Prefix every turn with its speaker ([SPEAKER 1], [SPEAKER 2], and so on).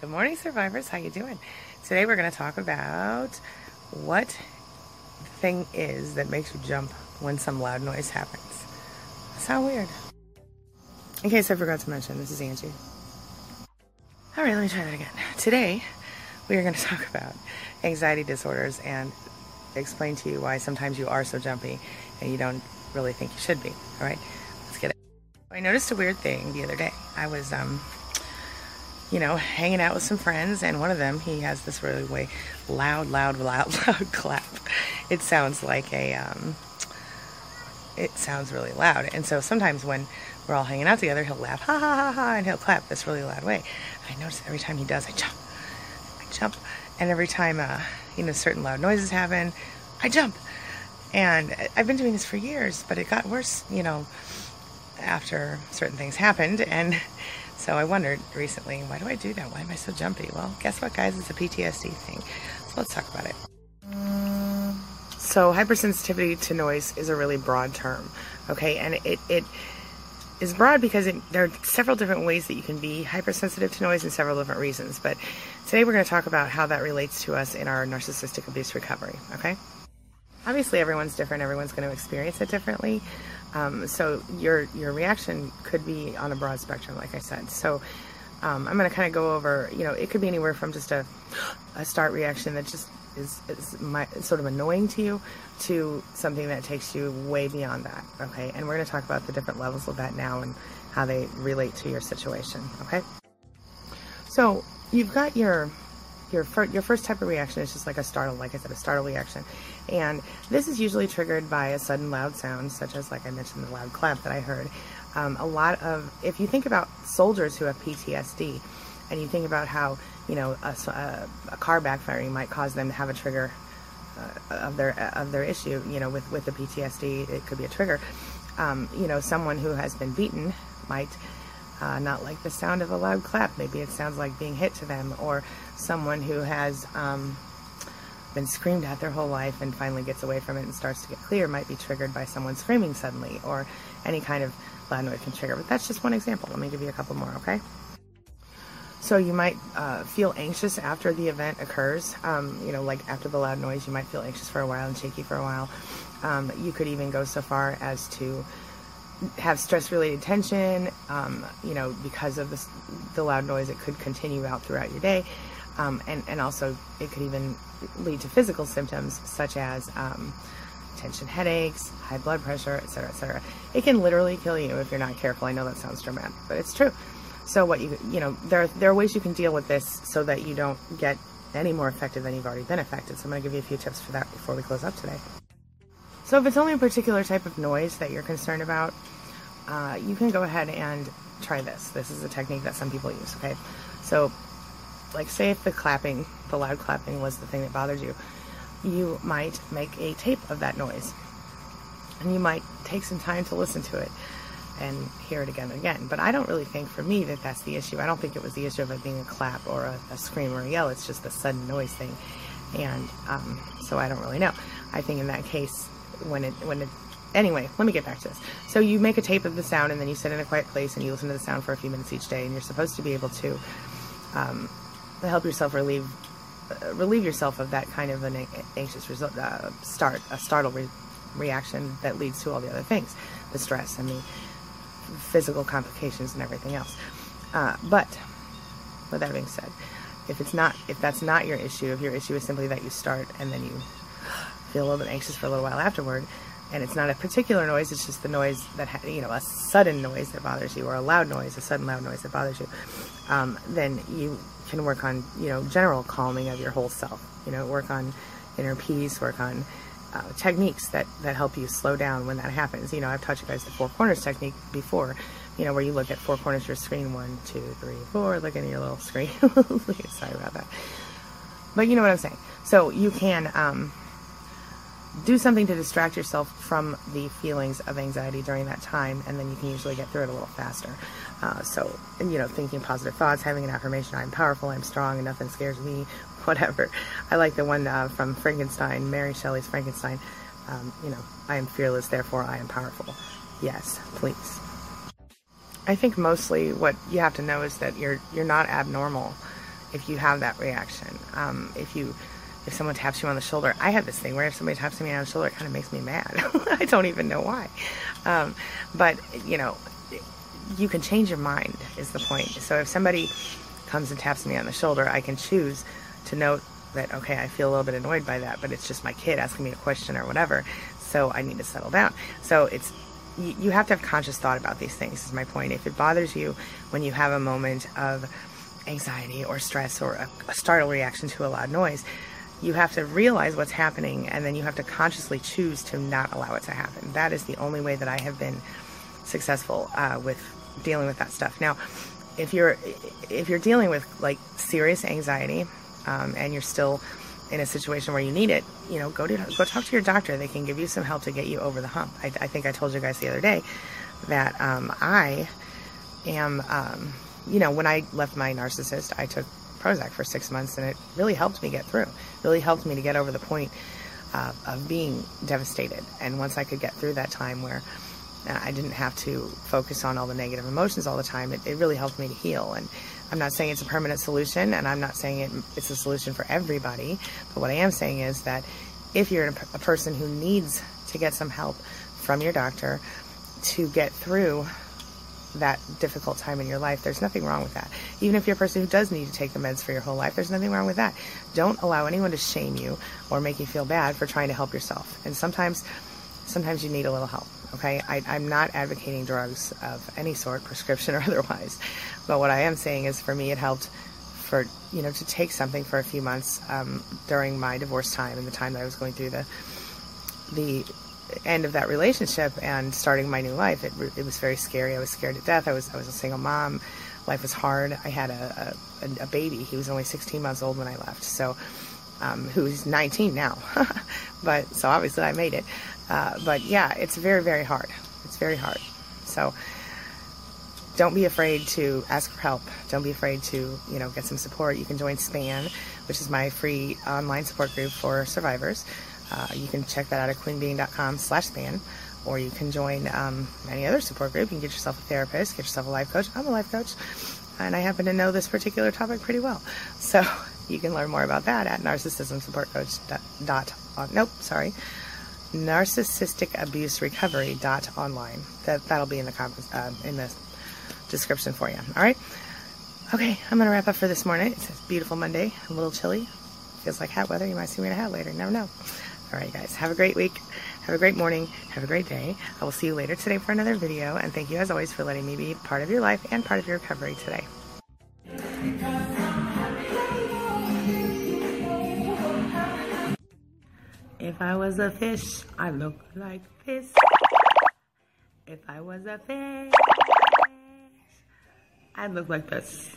[SPEAKER 1] Good morning, survivors. How you doing? Today we're going to talk about what thing is that makes you jump when some loud noise happens. Sound weird. In case I forgot to mention, this is Angie. All right, let me try that again. Today we are going to talk about anxiety disorders and explain to you why sometimes you are so jumpy and you don't really think you should be. All right, let's get it. I noticed a weird thing the other day. I was um, you know, hanging out with some friends, and one of them, he has this really way loud, loud, loud, loud clap. It sounds like a, um, it sounds really loud. And so sometimes when we're all hanging out together, he'll laugh, ha ha ha ha, and he'll clap this really loud way. I notice every time he does, I jump, I jump, and every time, uh, you know, certain loud noises happen, I jump. And I've been doing this for years, but it got worse, you know, after certain things happened, and so I wondered recently, why do I do that? Why am I so jumpy? Well, guess what, guys? It's a PTSD thing. So let's talk about it. So hypersensitivity to noise is a really broad term, okay? And it, it is broad because it, there are several different ways that you can be hypersensitive to noise and several different reasons. But today we're going to talk about how that relates to us in our narcissistic abuse recovery, okay? Obviously, everyone's different. Everyone's going to experience it differently. Um, so your your reaction could be on a broad spectrum, like I said. So um, I'm going to kind of go over. You know, it could be anywhere from just a a start reaction that just is, is my, sort of annoying to you to something that takes you way beyond that. Okay, and we're going to talk about the different levels of that now and how they relate to your situation. Okay, so you've got your your your first type of reaction is just like a startle, like I said, a startle reaction. And this is usually triggered by a sudden loud sound, such as, like I mentioned, the loud clap that I heard. Um, a lot of, if you think about soldiers who have PTSD, and you think about how, you know, a, a, a car backfiring might cause them to have a trigger uh, of their of their issue, you know, with with the PTSD, it could be a trigger. Um, you know, someone who has been beaten might uh, not like the sound of a loud clap. Maybe it sounds like being hit to them, or someone who has um, been screamed at their whole life and finally gets away from it and starts to get clear might be triggered by someone screaming suddenly, or any kind of loud noise can trigger. But that's just one example. Let me give you a couple more, okay? So you might uh, feel anxious after the event occurs. Um, you know, like after the loud noise, you might feel anxious for a while and shaky for a while. Um, you could even go so far as to have stress related tension, um, you know, because of this, the loud noise, it could continue out throughout your day. Um, and, and also, it could even lead to physical symptoms such as um, tension headaches, high blood pressure, etc., etc. It can literally kill you if you're not careful. I know that sounds dramatic, but it's true. So, what you, you know, there, there are ways you can deal with this so that you don't get any more affected than you've already been affected. So, I'm going to give you a few tips for that before we close up today. So if it's only a particular type of noise that you're concerned about, uh, you can go ahead and try this. This is a technique that some people use, okay? So, like say if the clapping, the loud clapping was the thing that bothered you, you might make a tape of that noise. And you might take some time to listen to it and hear it again and again. But I don't really think for me that that's the issue. I don't think it was the issue of it being a clap or a, a scream or a yell. It's just the sudden noise thing. And um, so I don't really know. I think in that case, when it when it anyway, let me get back to this. So you make a tape of the sound, and then you sit in a quiet place and you listen to the sound for a few minutes each day, and you're supposed to be able to um, help yourself relieve uh, relieve yourself of that kind of an anxious result, uh, start a startle re- reaction that leads to all the other things, the stress and the physical complications and everything else. Uh, but with that being said, if it's not if that's not your issue, if your issue is simply that you start and then you feel a little bit anxious for a little while afterward, and it's not a particular noise, it's just the noise that, ha- you know, a sudden noise that bothers you, or a loud noise, a sudden loud noise that bothers you, um, then you can work on, you know, general calming of your whole self. You know, work on inner peace, work on uh, techniques that, that help you slow down when that happens. You know, I've taught you guys the four corners technique before, you know, where you look at four corners of your screen, one, two, three, four, looking at your little screen. Sorry about that. But you know what I'm saying. So you can, um, do something to distract yourself from the feelings of anxiety during that time, and then you can usually get through it a little faster. Uh, so, you know, thinking positive thoughts, having an affirmation I'm powerful, I'm strong, and nothing scares me, whatever. I like the one uh, from Frankenstein, Mary Shelley's Frankenstein. Um, you know, I am fearless, therefore I am powerful. Yes, please. I think mostly what you have to know is that you're you're not abnormal. if you have that reaction. Um, if you if someone taps you on the shoulder, I have this thing where if somebody taps me on the shoulder, it kind of makes me mad. I don't even know why. Um, but you know, you can change your mind is the point. So if somebody comes and taps me on the shoulder, I can choose to note that okay, I feel a little bit annoyed by that, but it's just my kid asking me a question or whatever. So I need to settle down. So it's you, have to have conscious thought about these things. Is my point. If it bothers you when you have a moment of anxiety or stress or a, a startle reaction to a loud noise, you have to realize what's happening and then you have to consciously choose to not allow it to happen. That is the only way that I have been successful uh, with dealing with that stuff. Now, if you're if you're dealing with like serious anxiety um, and you're still in a situation where you need it, you know, go to go talk to your doctor. They can give you some help to get you over the hump. I, I think I told you guys the other day that um, I am, um, you know, when I left my narcissist, I took Prozac for six months, and it really helped me get through. Really helped me to get over the point uh, of being devastated. And once I could get through that time where uh, I didn't have to focus on all the negative emotions all the time, it, it really helped me to heal. And I'm not saying it's a permanent solution, and I'm not saying it, it's a solution for everybody. But what I am saying is that if you're a person who needs to get some help from your doctor to get through that difficult time in your life, there's nothing wrong with that. Even if you're a person who does need to take the meds for your whole life, there's nothing wrong with that. Don't allow anyone to shame you or make you feel bad for trying to help yourself. And sometimes, sometimes you need a little help. Okay, I, I'm not advocating drugs of any sort, prescription or otherwise. But what I am saying is, for me, it helped for you know to take something for a few months um, during my divorce time and the time that I was going through the the end of that relationship and starting my new life, it, it was very scary. I was scared to death. I was I was a single mom. Life was hard. I had a, a, a baby. He was only 16 months old when I left. So, um, who's 19 now. but so obviously I made it. Uh, but yeah, it's very very hard. It's very hard. So don't be afraid to ask for help. Don't be afraid to, you know, get some support. You can join SPAN, which is my free online support group for survivors. Uh, you can check that out at queenbeeing.com slash span, or you can join um, any other support group. You can get yourself a therapist, get yourself a life coach. I'm a life coach, and I happen to know this particular topic pretty well. So you can learn more about that at narcissismsupportcoach. Dot, dot nope, sorry, narcissisticabuse That that'll be in the uh, in the description for you. All right. Okay, I'm gonna wrap up for this morning. It's a beautiful Monday. A little chilly. Feels like hot weather. You might see me in a hat later. Never know. All right, guys. Have a great week. Have a great morning. Have a great day. I will see you later today for another video. And thank you, as always, for letting me be part of your life and part of your recovery today. If I was a fish, I look like this. If I was a fish, I'd look like this.